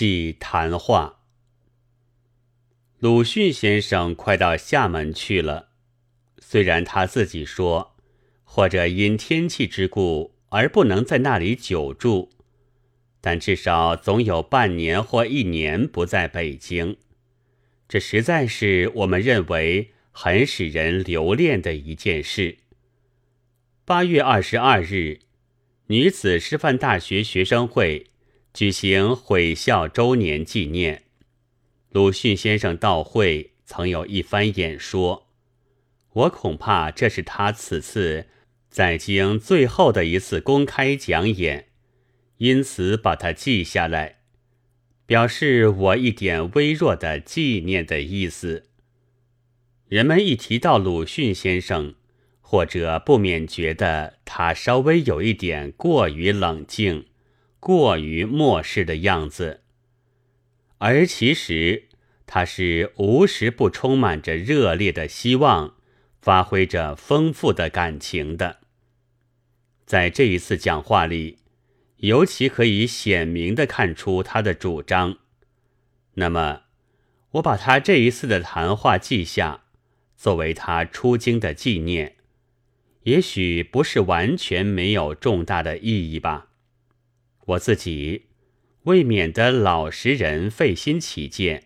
即谈话。鲁迅先生快到厦门去了，虽然他自己说，或者因天气之故而不能在那里久住，但至少总有半年或一年不在北京。这实在是我们认为很使人留恋的一件事。八月二十二日，女子师范大学学生会举行毁校周年纪念。鲁迅先生到会，曾有一番演说。我恐怕这是他此次在京最后的一次公开讲演，因此把它记下来。表示我一点微弱的纪念的意思。人们一提到鲁迅先生，或者不免觉得他稍微有一点过于冷静、过于漠视的样子，而其实他是无时不充满着热烈的希望，发挥着丰富的感情的。在这一次讲话里。尤其可以显明的看出他的主张。那么，我把他这一次的谈话记下，作为他出京的纪念，也许不是完全没有重大的意义吧。我自己为免得老实人费心起见，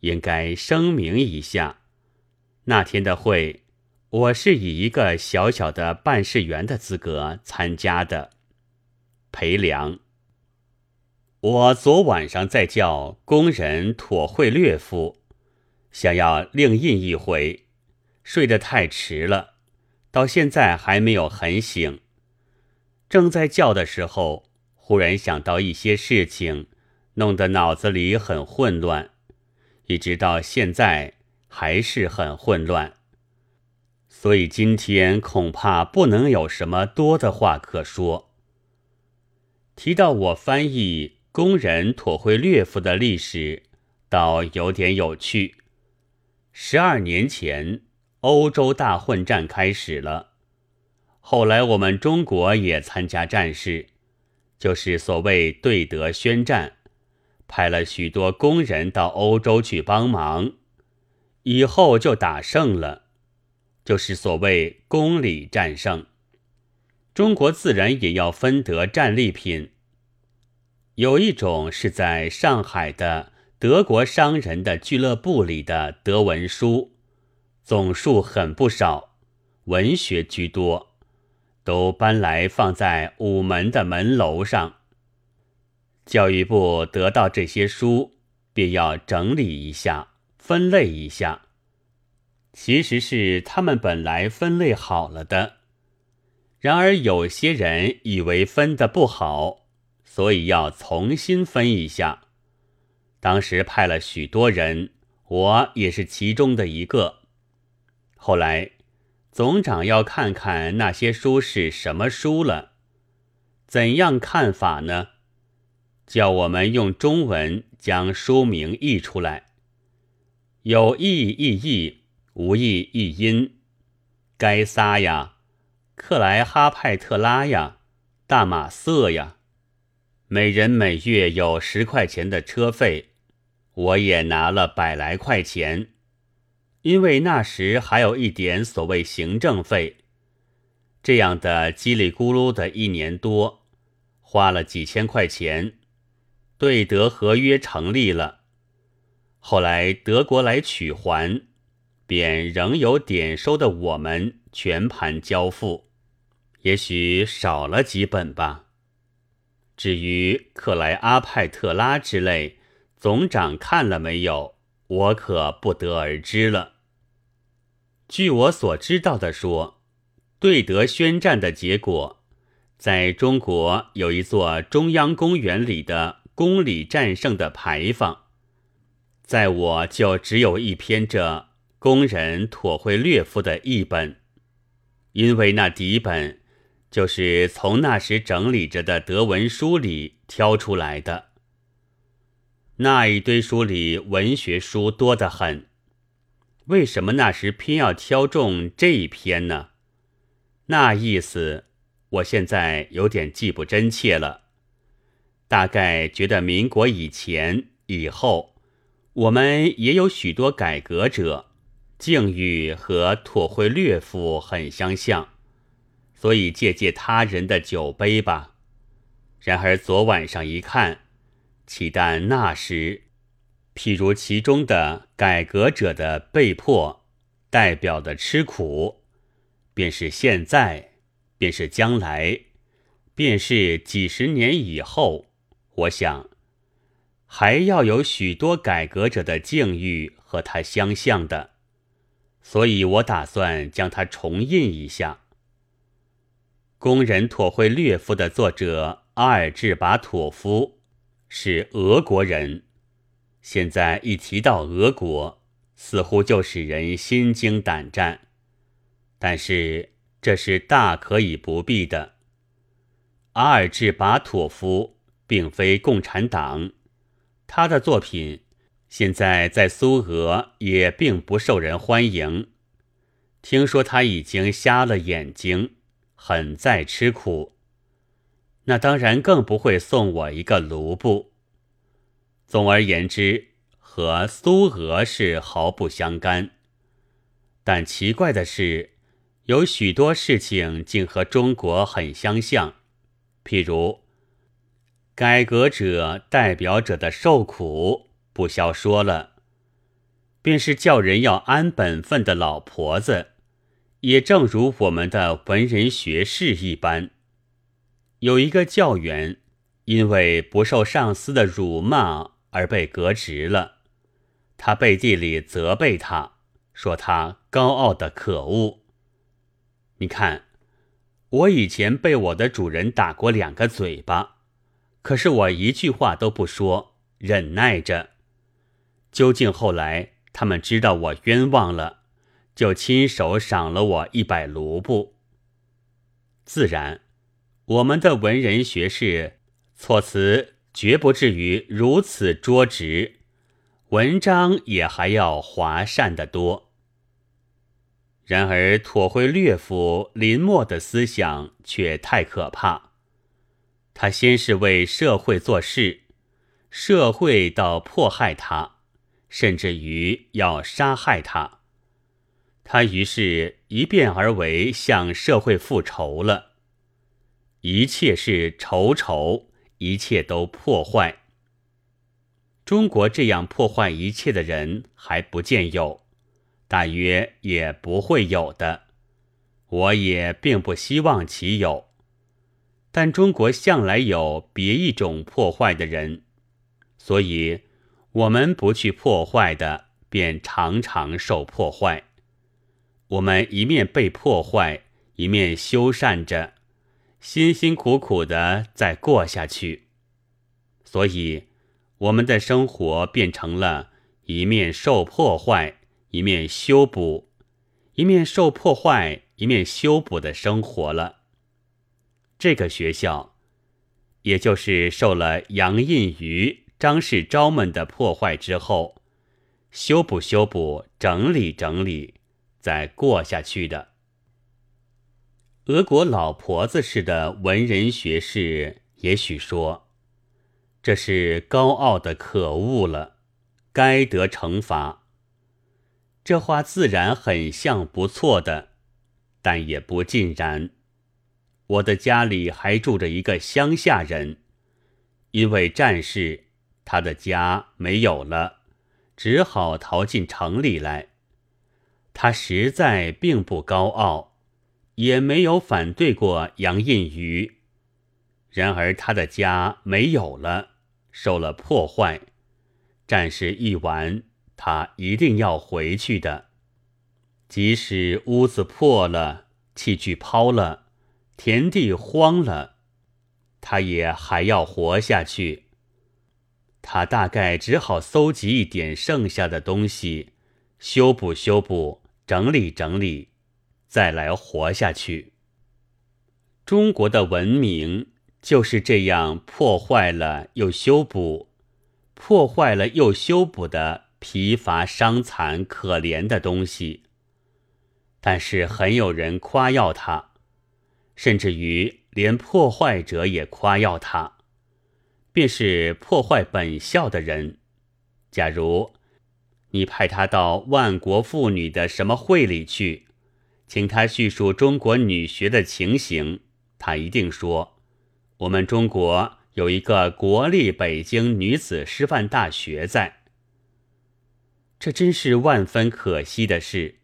应该声明一下：那天的会，我是以一个小小的办事员的资格参加的。裴良，我昨晚上在叫工人妥会略夫，想要另印一回，睡得太迟了，到现在还没有很醒。正在叫的时候，忽然想到一些事情，弄得脑子里很混乱，一直到现在还是很混乱。所以今天恐怕不能有什么多的话可说。提到我翻译工人妥会略夫的历史，倒有点有趣。十二年前，欧洲大混战开始了，后来我们中国也参加战事，就是所谓对德宣战，派了许多工人到欧洲去帮忙，以后就打胜了，就是所谓公理战胜。中国自然也要分得战利品。有一种是在上海的德国商人的俱乐部里的德文书，总数很不少，文学居多，都搬来放在午门的门楼上。教育部得到这些书，便要整理一下，分类一下。其实是他们本来分类好了的。然而，有些人以为分的不好，所以要重新分一下。当时派了许多人，我也是其中的一个。后来，总长要看看那些书是什么书了，怎样看法呢？叫我们用中文将书名译出来，有意译译，无意译音。该撒呀。克莱哈派特拉呀，大马色呀，每人每月有十块钱的车费，我也拿了百来块钱，因为那时还有一点所谓行政费。这样的叽里咕噜的一年多，花了几千块钱，对德合约成立了。后来德国来取还，便仍有点收的，我们全盘交付。也许少了几本吧。至于克莱阿派特拉之类，总长看了没有，我可不得而知了。据我所知道的说，对德宣战的结果，在中国有一座中央公园里的公理战胜的牌坊，在我就只有一篇这工人妥会略夫的译本，因为那底本。就是从那时整理着的德文书里挑出来的。那一堆书里文学书多得很，为什么那时偏要挑中这一篇呢？那意思我现在有点记不真切了。大概觉得民国以前以后，我们也有许多改革者，境遇和妥会略夫很相像，所以借借他人的酒杯吧。然而昨晚上一看，岂但那时，譬如其中的改革者的被迫，代表的吃苦，便是现在，便是将来，便是几十年以后，我想。还要有许多改革者的境遇和他相像的，所以我打算将它重印一下。工人妥会略夫的作者阿尔智巴妥夫是俄国人，现在一提到俄国，似乎就使人心惊胆战，但是这是大可以不必的。阿尔智巴妥夫并非共产党。他的作品现在在苏俄也并不受人欢迎。听说他已经瞎了眼睛，很在吃苦。那当然更不会送我一个卢布。总而言之，和苏俄是毫不相干。但奇怪的是，有许多事情竟和中国很相像，譬如。改革者代表者的受苦不消说了，便是叫人要安本分的老婆子，也正如我们的文人学士一般。有一个教员，因为不受上司的辱骂而被革职了，他背地里责备他，说他高傲的可恶。你看，我以前被我的主人打过两个嘴巴。可是我一句话都不说，忍耐着。究竟后来他们知道我冤枉了，就亲手赏了我一百卢布。自然，我们的文人学士措辞绝不至于如此拙直，文章也还要华善得多。然而，妥会略夫林末的思想却太可怕。他先是为社会做事，社会到迫害他，甚至于要杀害他。他于是一变而为向社会复仇了。一切是愁愁，一切都破坏。中国这样破坏一切的人还不见有，大约也不会有的。我也并不希望其有。但中国向来有别一种破坏的人，所以我们不去破坏的，便常常受破坏。我们一面被破坏，一面修缮着，辛辛苦苦的再过下去。所以我们的生活变成了一面受破坏，一面修补，一面受破坏，一面修补的生活了。这个学校，也就是受了杨印瑜、张世钊们的破坏之后，修补、修补、整理、整理，再过下去的。俄国老婆子似的文人学士，也许说，这是高傲的可恶了，该得惩罚。这话自然很像不错的，但也不尽然。我的家里还住着一个乡下人，因为战事，他的家没有了，只好逃进城里来。他实在并不高傲，也没有反对过杨印瑜。然而他的家没有了，受了破坏，战事一完，他一定要回去的，即使屋子破了，器具抛了。田地荒了，他也还要活下去。他大概只好搜集一点剩下的东西，修补修补，整理整理，再来活下去。中国的文明就是这样破坏了又修补，破坏了又修补的疲乏伤残可怜的东西。但是很有人夸耀他。甚至于连破坏者也夸耀他，便是破坏本校的人，假如你派他到万国妇女的什么会里去，请他叙述中国女学的情形，他一定说：我们中国有一个国立北京女子师范大学在。这真是万分可惜的事。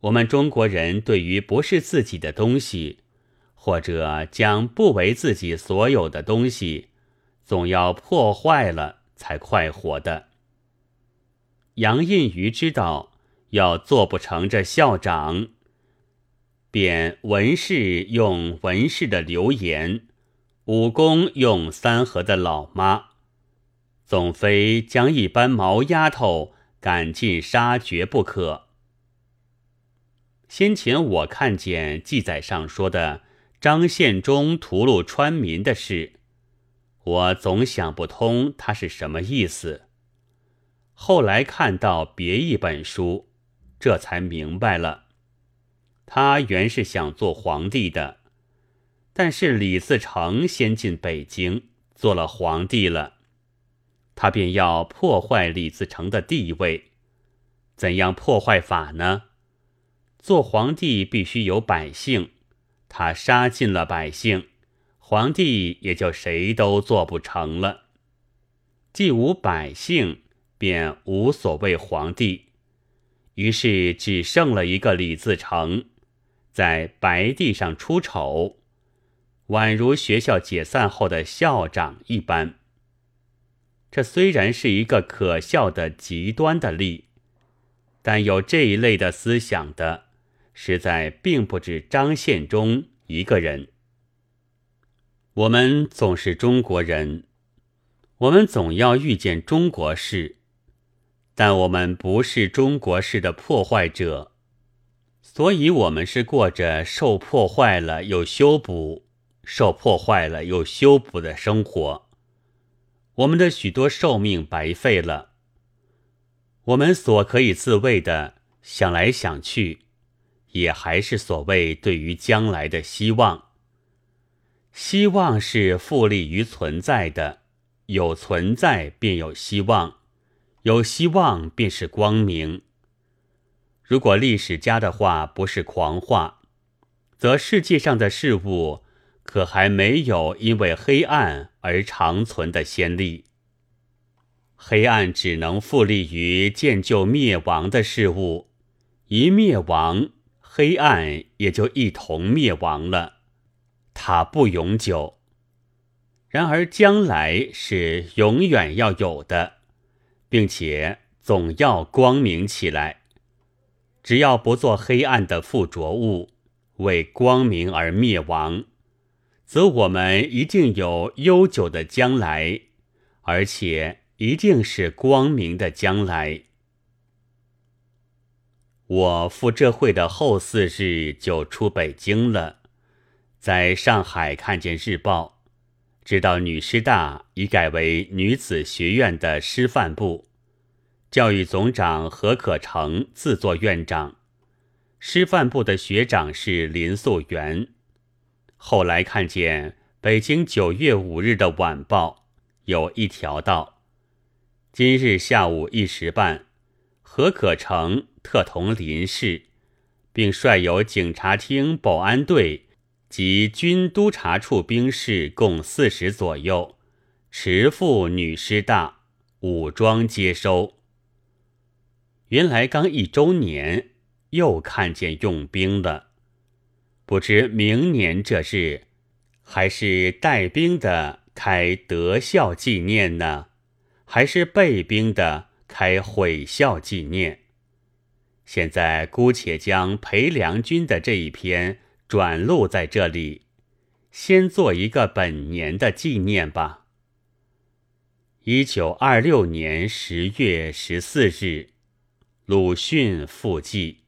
我们中国人对于不是自己的东西，或者将不为自己所有的东西，总要破坏了才快活的。杨印瑜知道要做不成这校长，便文士用文士的流言，武功用三河的老妈，总非将一般毛丫头赶尽杀绝不可。先前我看见记载上说的张献忠屠戮川民的事，我总想不通他是什么意思。后来看到别一本书，这才明白了。他原是想做皇帝的，但是李自成先进北京做了皇帝了，他便要破坏李自成的地位。怎样破坏法呢？做皇帝必须有百姓，他杀尽了百姓，皇帝也就谁都做不成了。既无百姓，便无所谓皇帝，于是只剩了一个李自成，在白地上出丑，宛如学校解散后的校长一般。这虽然是一个可笑的极端的例，但有这一类的思想的。实在并不止张献忠一个人。我们总是中国人，我们总要遇见中国事，但我们不是中国式的破坏者，所以我们是过着受破坏了又修补、受破坏了又修补的生活。我们的许多寿命白费了。我们所可以自卫的，想来想去。也还是所谓对于将来的希望。希望是复利于存在的，有存在便有希望，有希望便是光明。如果历史家的话不是狂话，则世界上的事物可还没有因为黑暗而长存的先例。黑暗只能复利于建就灭亡的事物，一灭亡。黑暗也就一同灭亡了，它不永久。然而将来是永远要有的，并且总要光明起来。只要不做黑暗的附着物，为光明而灭亡，则我们一定有悠久的将来，而且一定是光明的将来。我赴这会的后四日就出北京了，在上海看见日报，知道女师大已改为女子学院的师范部，教育总长何可成自作院长，师范部的学长是林素元。后来看见北京九月五日的晚报有一条道：今日下午一时半，何可成。特同林氏，并率有警察厅保安队及军督察处兵士共四十左右，持赴女师大，武装接收。原来刚一周年，又看见用兵了。不知明年这日，还是带兵的开德孝纪念呢，还是备兵的开毁孝纪念？现在姑且将裴良军的这一篇转录在这里，先做一个本年的纪念吧。一九二六年十月十四日，鲁迅复记。